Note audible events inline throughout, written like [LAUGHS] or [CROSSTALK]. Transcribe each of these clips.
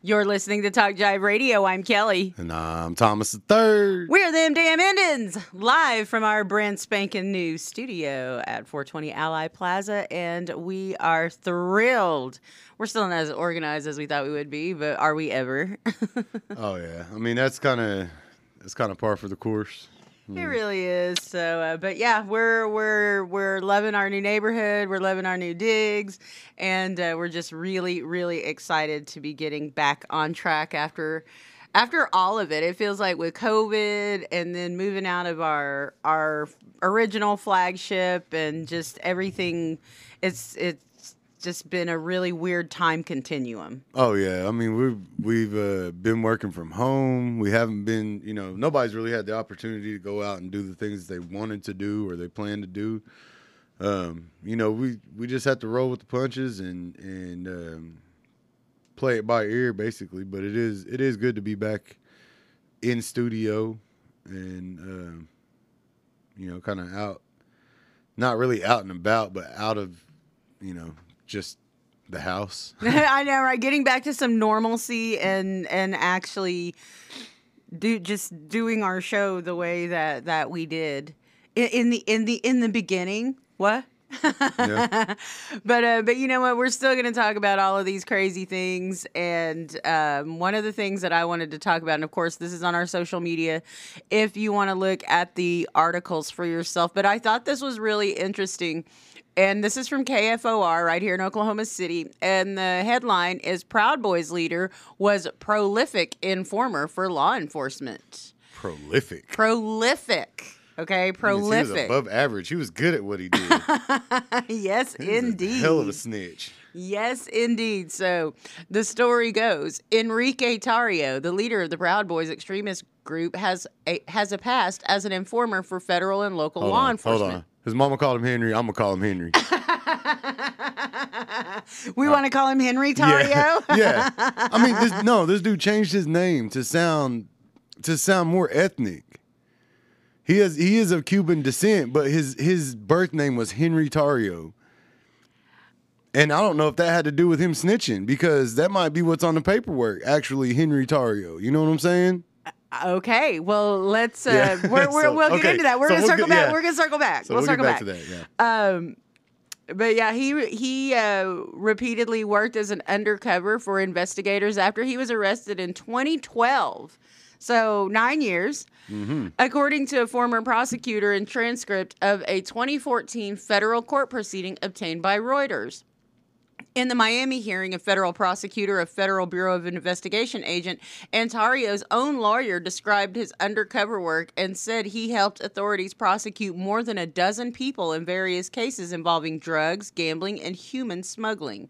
You're listening to Talk Jive Radio. I'm Kelly. And I'm Thomas the Third. We're them damn Indians, live from our brand spanking new studio at 420 Ally Plaza, and we are thrilled. We're still not as organized as we thought we would be, but are we ever? [LAUGHS] oh yeah, I mean that's kind of that's kind of par for the course. It really is. So, uh, but yeah, we're we're we're loving our new neighborhood. We're loving our new digs, and uh, we're just really really excited to be getting back on track after after all of it. It feels like with COVID and then moving out of our our original flagship and just everything. It's it's just been a really weird time continuum. Oh yeah, I mean we've we've uh, been working from home. We haven't been, you know, nobody's really had the opportunity to go out and do the things they wanted to do or they plan to do. Um, you know, we we just have to roll with the punches and and um, play it by ear basically. But it is it is good to be back in studio and um, you know, kind of out, not really out and about, but out of you know just the house. [LAUGHS] I know, right? Getting back to some normalcy and and actually do just doing our show the way that that we did in, in the in the in the beginning. What? yeah. [LAUGHS] but uh, but you know what? We're still going to talk about all of these crazy things, and um, one of the things that I wanted to talk about, and of course, this is on our social media, if you want to look at the articles for yourself. But I thought this was really interesting and this is from KFOR right here in Oklahoma City. And the headline is Proud Boys leader was prolific informer for law enforcement. Prolific. Prolific. Okay, prolific. He was above average. He was good at what he did. [LAUGHS] yes, he indeed. hell of a snitch. Yes, indeed. So the story goes: Enrique Tarrio, the leader of the Proud Boys extremist group, has a has a past as an informer for federal and local hold law on, enforcement. Hold on. His mama called him Henry. I'm gonna call him Henry. [LAUGHS] we uh, want to call him Henry Tarrio. Yeah, [LAUGHS] yeah. I mean, this, no, this dude changed his name to sound to sound more ethnic. He is he is of Cuban descent, but his his birth name was Henry Tarrio. And I don't know if that had to do with him snitching because that might be what's on the paperwork. Actually, Henry Tarrio. You know what I'm saying? Okay, well let's. Uh, yeah. we're, [LAUGHS] we're, so, we'll get okay. into that. We're so gonna we'll circle get, back. Yeah. We're gonna circle back. So we'll, we'll circle back, back. to that. Yeah. Um, but yeah, he he uh, repeatedly worked as an undercover for investigators after he was arrested in 2012. So nine years, mm-hmm. according to a former prosecutor and transcript of a 2014 federal court proceeding obtained by Reuters. In the Miami hearing, a federal prosecutor, a Federal Bureau of Investigation agent, Tarrio's own lawyer described his undercover work and said he helped authorities prosecute more than a dozen people in various cases involving drugs, gambling, and human smuggling.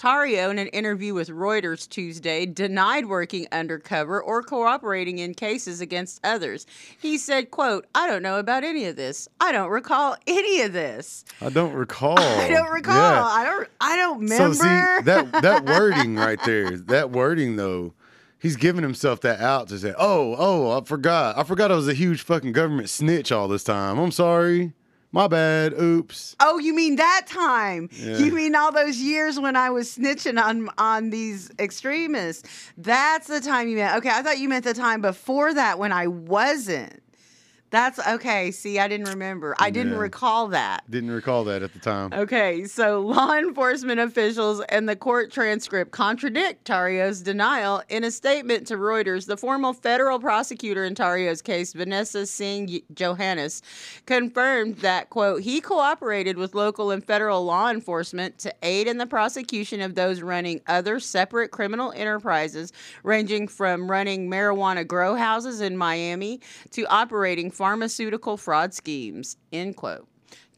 Tarrio, in an interview with Reuters Tuesday, denied working undercover or cooperating in cases against others. He said, quote, I don't know about any of this. I don't recall any of this. I don't recall. [LAUGHS] I don't recall. Yeah. I don't I don't remember. So see, that that [LAUGHS] wording right there, that wording though, he's giving himself that out to say, "Oh, oh, I forgot. I forgot I was a huge fucking government snitch all this time. I'm sorry." My bad. Oops. Oh, you mean that time? Yeah. You mean all those years when I was snitching on on these extremists? That's the time you meant. Okay, I thought you meant the time before that when I wasn't. That's okay. See, I didn't remember. I didn't yeah. recall that. Didn't recall that at the time. Okay, so law enforcement officials and the court transcript contradict Tarrio's denial in a statement to Reuters. The former federal prosecutor in Tarrio's case, Vanessa Singh Johannes, confirmed that quote he cooperated with local and federal law enforcement to aid in the prosecution of those running other separate criminal enterprises, ranging from running marijuana grow houses in Miami to operating pharmaceutical fraud schemes, end quote.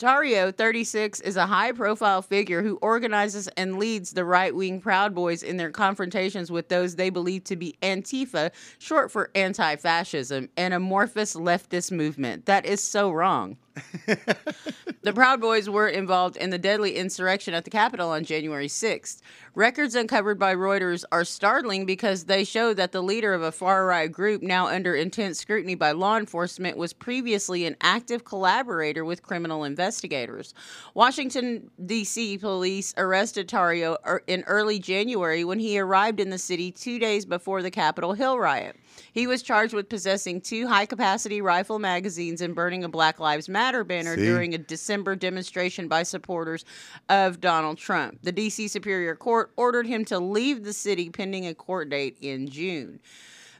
Tarrio, 36, is a high profile figure who organizes and leads the right wing Proud Boys in their confrontations with those they believe to be Antifa, short for anti fascism, an amorphous leftist movement. That is so wrong. [LAUGHS] the Proud Boys were involved in the deadly insurrection at the Capitol on January 6th. Records uncovered by Reuters are startling because they show that the leader of a far right group, now under intense scrutiny by law enforcement, was previously an active collaborator with criminal investigators investigators. Washington, D.C. police arrested Tarrio er- in early January when he arrived in the city two days before the Capitol Hill riot. He was charged with possessing two high capacity rifle magazines and burning a Black Lives Matter banner See? during a December demonstration by supporters of Donald Trump. The D.C. Superior Court ordered him to leave the city pending a court date in June.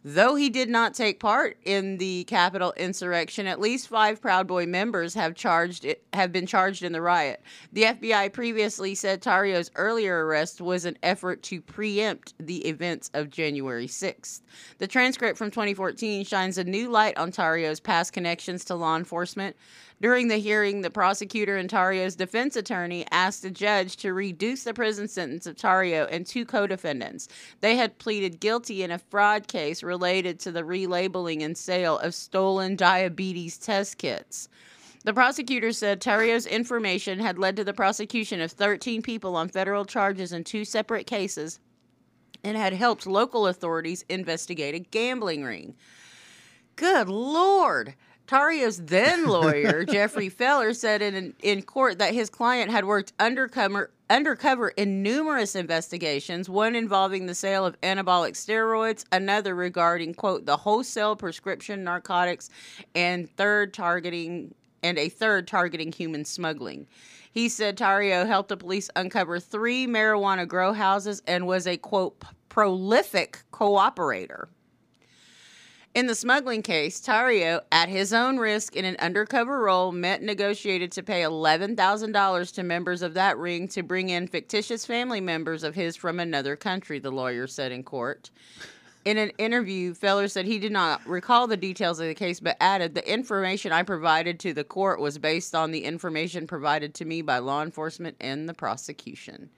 Though he did not take part in the Capitol insurrection, at least five Proud Boy members have charged have been charged in the riot. The FBI previously said Tarrio's earlier arrest was an effort to preempt the events of January 6th. The transcript from 2014 shines a new light on Tarrio's past connections to law enforcement. During the hearing, the prosecutor and Tarrio's defense attorney asked the judge to reduce the prison sentence of Tarrio and two co defendants. They had pleaded guilty in a fraud case related to the relabeling and sale of stolen diabetes test kits. The prosecutor said Tarrio's information had led to the prosecution of 13 people on federal charges in two separate cases and had helped local authorities investigate a gambling ring. Good Lord. Tarrio's then lawyer, [LAUGHS] Jeffrey Feller, said in, in court that his client had worked undercover, undercover in numerous investigations, one involving the sale of anabolic steroids, another regarding, quote, the wholesale prescription narcotics, and third targeting and a third targeting human smuggling. He said Tarrio helped the police uncover three marijuana grow houses and was a quote prolific cooperator. In the smuggling case, Tarrio, at his own risk in an undercover role, met and negotiated to pay $11,000 to members of that ring to bring in fictitious family members of his from another country, the lawyer said in court. In an interview, Feller said he did not recall the details of the case, but added the information I provided to the court was based on the information provided to me by law enforcement and the prosecution.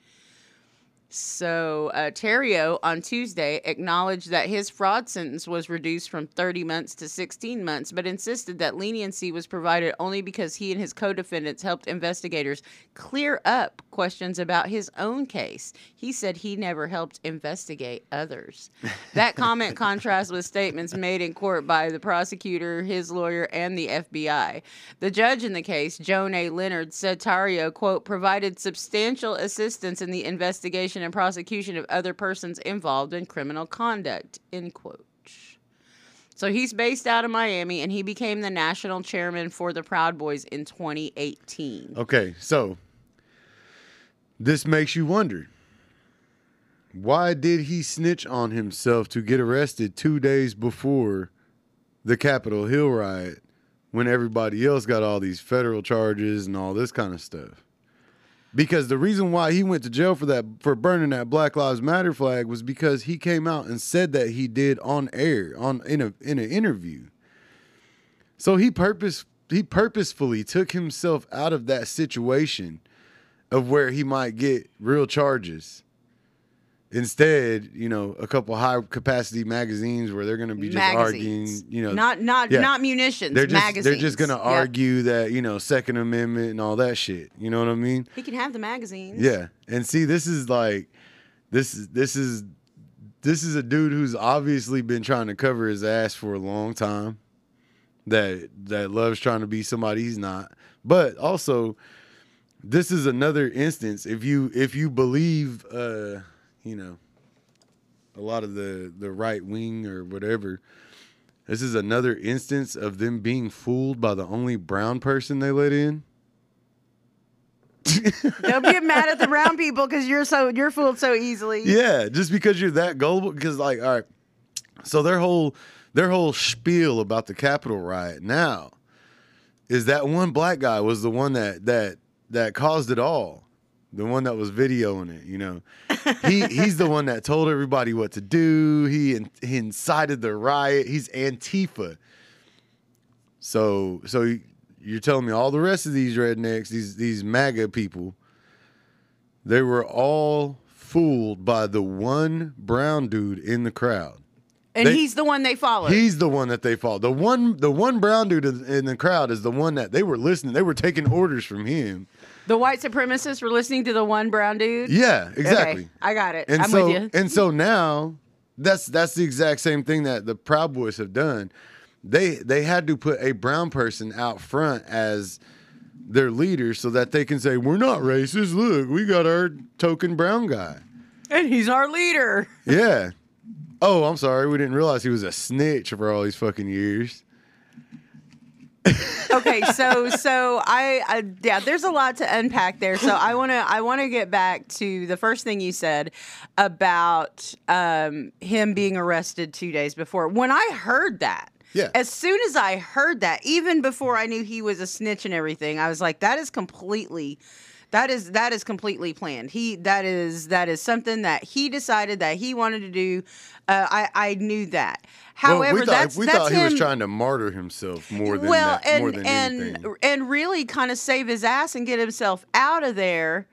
So, uh, Tarrio on Tuesday acknowledged that his fraud sentence was reduced from 30 months to 16 months, but insisted that leniency was provided only because he and his co defendants helped investigators clear up questions about his own case. He said he never helped investigate others. [LAUGHS] That comment contrasts with statements made in court by the prosecutor, his lawyer, and the FBI. The judge in the case, Joan A. Lenard, said Tarrio, quote, provided substantial assistance in the investigation and prosecution of other persons involved in criminal conduct, end quote. So he's based out of Miami and he became the national chairman for the Proud Boys in 2018. Okay, so this makes you wonder why did he snitch on himself to get arrested two days before the Capitol Hill riot when everybody else got all these federal charges and all this kind of stuff? Because the reason why he went to jail for that for burning that Black Lives Matter flag was because he came out and said that he did on air on in a in an interview. So he purpose he purposefully took himself out of that situation of where he might get real charges. Instead, you know, a couple high capacity magazines where they're going to be just magazines. arguing, you know, not not yeah. not munitions, they're just magazines. they're just going to Yep. argue that, you know, second amendment and all that shit. You know what I mean? He can have the magazines. Yeah. And see, this is like this is this is this is a dude who's obviously been trying to cover his ass for a long time. That that loves trying to be somebody he's not. But also this is another instance if you if you believe uh, you know, a lot of the the right wing or whatever this is another instance of them being fooled by the only brown person they let in. [LAUGHS] Don't get mad at the brown people because you're so you're fooled so easily. Yeah, just because you're that gullible. Because like, all right, so their whole their whole spiel about the Capitol riot now is that one black guy was the one that that that caused it all, the one that was videoing it. You know, he he's the one that told everybody what to do. He in, he incited the riot. He's Antifa. So so you're telling me all the rest of these rednecks, these these MAGA people, they were all fooled by the one brown dude in the crowd. and They- he's the one they follow. He's the one that they followed. The one the one brown dude in the crowd is the one that they were listening. They were taking orders from him. The white supremacists were listening to the one brown dude. Yeah, exactly. Okay, I got it. And I'm so with you. and so now that's that's the exact same thing that the Proud Boys have done. They they had to put a brown person out front as their leader so that they can say we're not racist. Look, we got our token brown guy. And he's our leader. Yeah. Oh, I'm sorry. We didn't realize he was a snitch for all these fucking years. Okay, so so I, I yeah, there's a lot to unpack there. So I want to I want to get back to the first thing you said about um, him being arrested 2 days before. When I heard that, Yeah. as soon as I heard that, even before I knew he was a snitch and everything, I was like, that is completely that is that is completely planned. He that is that is something that he decided that he wanted to do. Uh, I I knew that. Well, However, we thought, that's we that's thought him. he was trying to martyr himself more than well, that, and more than and anything. and really kind of save his ass and get himself out of there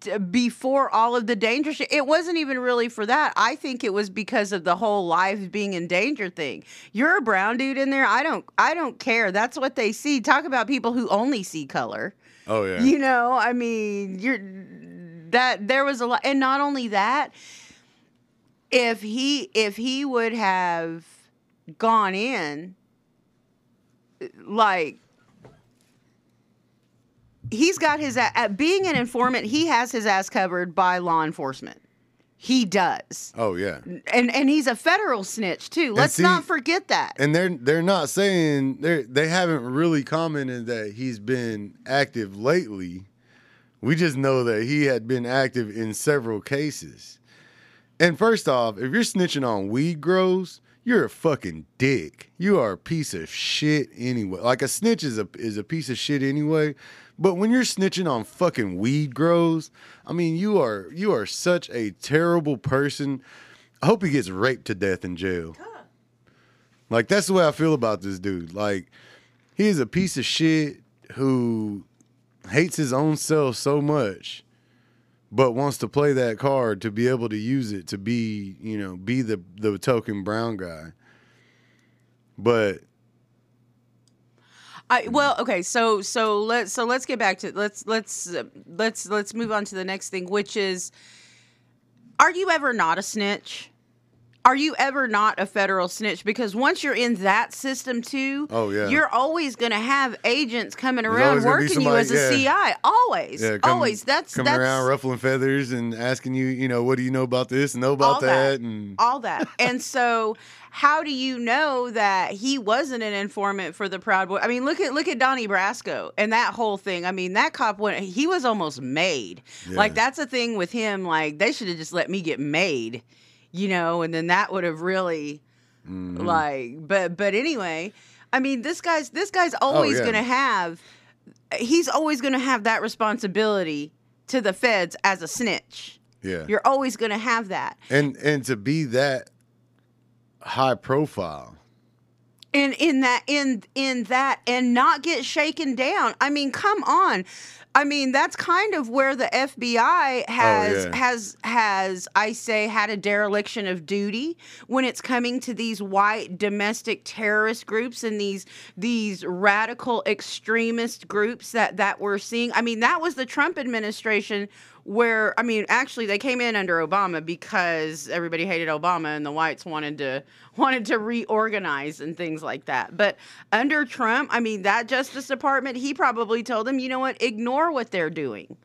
t- before all of the danger shit. It wasn't even really for that. I think it was because of the whole lives being in danger thing. You're a brown dude in there. I don't I don't care. That's what they see. Talk about people who only see color. Oh yeah. You know, I mean, you're that there was a lot and not only that, if he if he would have gone in like he's got his at being an informant, he has his ass covered by law enforcement. He does. oh yeah. And and he's a federal snitch too. Let's see- not forget that. And they're they're not saying they they haven't really commented that he's been active lately. We just know that he had been active in several cases. And first off, if you're snitching on weed grows, you're a fucking dick. You are a piece of shit anyway. Like a snitch is a is a piece of shit anyway. But when you're snitching on fucking weed grows, I mean you are you are such a terrible person. I hope he gets raped to death in jail. Like that's the way I feel about this dude. Like he is a piece of shit who hates his own self so much, but wants to play that card to be able to use it to be, you know, be the the token brown guy. But I well, okay, so so let's so let's get back to let's let's uh, let's let's move on to the next thing, which is, are you ever not a snitch? Are you ever not a federal snitch? Because once you're in that system too, Oh, yeah. you're always gonna have agents coming around working you as a yeah. CI. Always, yeah, come- always. That's coming that's around ruffling feathers and asking you, you know, what do you know about this and know about that, that, and all that. [LAUGHS] And so, how do you know that he wasn't an informant for the Proud Boy? I mean, look at look at Donnie Brasco and that whole thing. I mean, that cop went. He was almost made. Like that's a thing with him. Like they should have just let me get made, you know, and then that would have really, Mm-hmm. like. But but anyway, I mean, this guy's this guy's always Oh, yeah. gonna have. He's always gonna have that responsibility to the feds as a snitch. yeah, You're always gonna have that. and and to be that high profile. in in that in in that and not get shaken down. I mean, come on. I mean, that's kind of where the FBI oh, has Oh, yeah. has has I say had a dereliction of duty when it's coming to these white domestic terrorist groups and these these radical extremist groups that that we're seeing. I mean, that was the Trump administration where I mean, actually they came in under Obama because everybody hated Obama and the whites wanted to [LAUGHS] wanted to reorganize and things like that. But under Trump, I mean, that Justice Department, he probably told them, you know what, ignore what they're doing.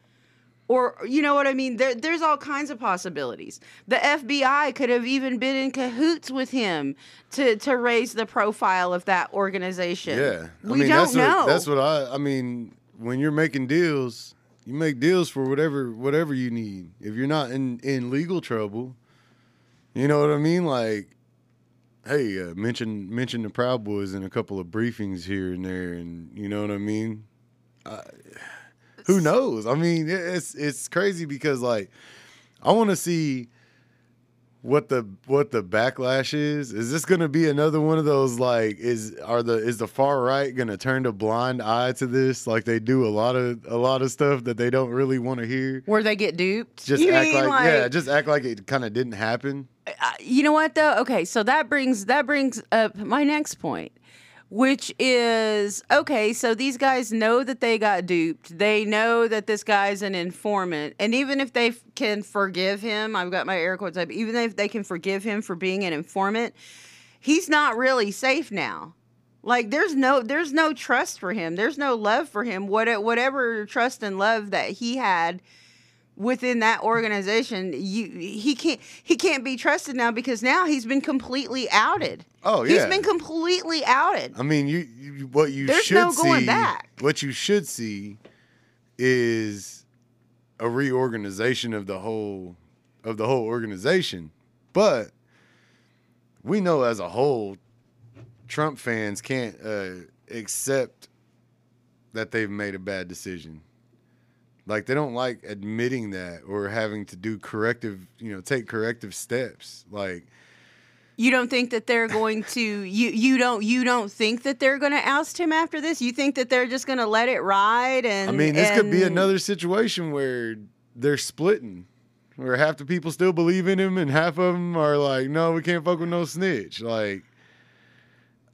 Or you know what I mean? There, there's all kinds of possibilities. The FBI could have even been in cahoots with him to to raise the profile of that organization. Yeah, I we mean don't that's know. what that's what I I mean. When you're making deals, you make deals for whatever whatever you need. If you're not in in legal trouble, you know what I mean. Like, hey, uh, mention mention the Proud Boys in a couple of briefings here and there, and you know what I mean. I, who knows? I mean, it's it's crazy because like I want to see what the what the backlash is. Is this going to be another one of those like is are the is the far right going to turn a blind eye to this like they do a lot of a lot of stuff that they don't really want to hear? Where they get duped. Just You act mean, like, yeah, just act like it kind of didn't happen. uh, you know what though okay so that brings that brings up my next point which is okay so these guys know that they got duped they know that this guy's an informant and even if they f- can forgive him i've got my air quotes up even if they can forgive him for being an informant he's not really safe now Like there's no there's no trust for him. There's no love for him. What whatever trust and love that he had within that organization, you he can't he can't be trusted now because now he's been completely outed. Oh He's yeah. been completely outed. I mean, you, you what you There's should no going see, back. what you should see is a reorganization of the whole of the whole organization. But we know as a whole, Trump fans can't uh, accept that they've made a bad decision. Like they don't like admitting that or having to do corrective, you know, take corrective steps. Like You don't think that they're going to you you don't you don't think that they're going to oust him after this? You think that they're just going to let it ride and I mean, this could be another situation where they're splitting, where half the people still believe in him and half of them are like, no, we can't fuck with no snitch. Like,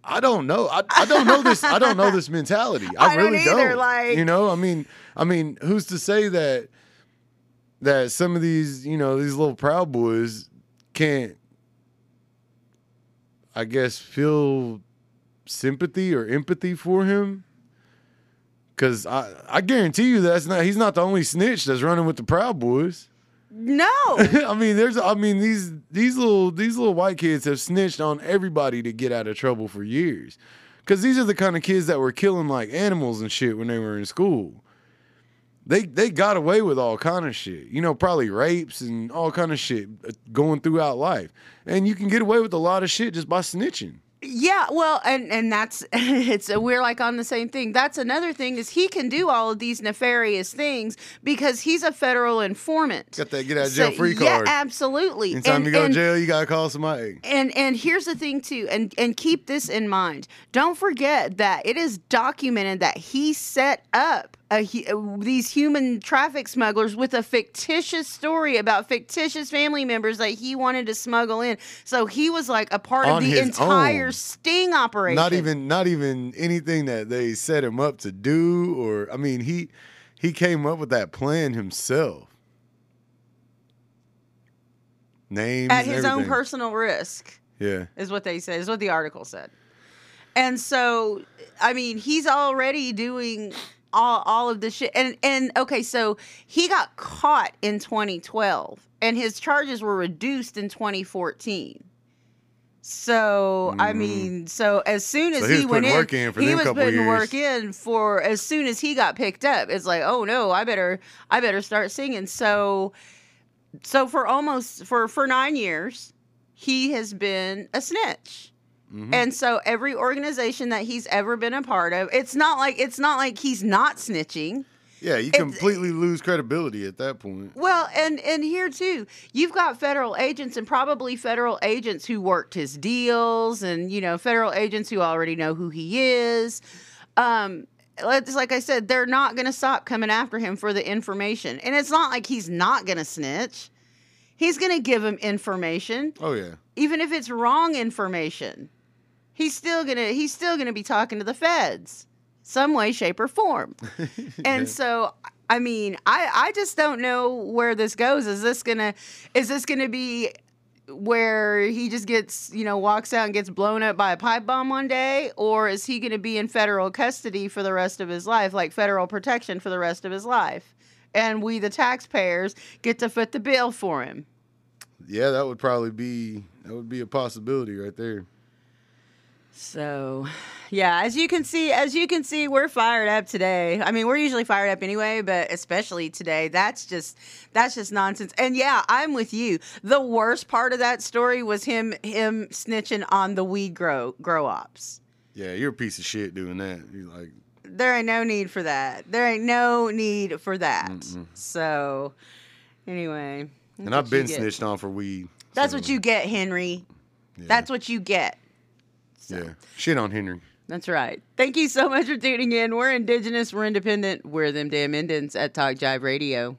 I don't know. I, I don't know this. I don't know this mentality. [LAUGHS] I, I don't really either, don't. like- you know, I mean, I mean, who's to say that that some of these, you know, these little proud boys can't, I guess, feel sympathy or empathy for him? Cause I, I guarantee you that's not he's not the only snitch that's running with the Proud Boys. No. [LAUGHS] I mean, there's I mean these these little these little white kids have snitched on everybody to get out of trouble for years. Cause these are the kind of kids that were killing like animals and shit when they were in school. They they got away with all kind of shit. You know, probably rapes and all kind of shit uh, going throughout life. And you can get away with a lot of shit just by snitching. Yeah, well, and and that's [LAUGHS] it's uh, we're like on the same thing. That's another thing is he can do all of these nefarious things because he's a federal informant. Got that get out of jail So, free yeah, absolutely. Anytime And- you go and- to jail, you gotta call somebody. And and here's the thing too, and and keep this in mind. Don't forget that it is documented that he set up a, uh, these human traffic smugglers with a fictitious story about fictitious family members that he wanted to smuggle in. So he was like a part On of the entire own. sting operation. Not even not even anything that they set him up to do or I mean he he came up with that plan himself. Names at his own personal risk. Yeah. is what they said, is what the article said. And so, I mean, he's already doing all, all of this shit. And, and okay, so he got caught in 2012 and his charges were reduced in 2014. So, I Mhm. mean, so as soon as So he, he went in, in he was putting years. work in for as soon as he got picked up. It's like, oh no, I better, I better start singing. So, so for almost for for nine years, he has been a snitch. Mhm. And so every organization that he's ever been a part of, it's not like it's not like he's not snitching. Yeah, you It's- completely lose credibility at that point. Well, and and here too, you've got federal agents and probably federal agents who worked his deals, and you know federal agents who already know who he is. Um, it's like I said, they're not going to stop coming after him for the information, and it's not like he's not going to snitch. He's going to give him information, Oh yeah. even if it's wrong information. He's still gonna he's still gonna be talking to the feds, some way, shape, or form. [LAUGHS] And so, I mean, I I just don't know where this goes. Is this gonna is this gonna be where he just gets you know walks out and gets blown up by a pipe bomb one day, or is he gonna be in federal custody for the rest of his life, like federal protection for the rest of his life? And we, the taxpayers, get to foot the bill for him. yeah, that would probably be that would be a possibility right there. So, yeah, as you can see, as you can see, we're fired up today. I mean, we're usually fired up anyway, but especially today, that's just that's just nonsense. And yeah, I'm with you. The worst part of that story was him him snitching on the weed grow grow ops. Yeah, you're a piece of shit doing that. You're like There ain't no need for that. There ain't no need for that. Mm-mm. So, anyway, and I've been snitched on for weed. That's so, what you get, Henry. yeah. That's what you get. So. Yeah. Shit on Henry. That's right. Thank you so much for tuning in. We're Indigenous, we're independent, we're them damn Indians at Talk Jive Radio.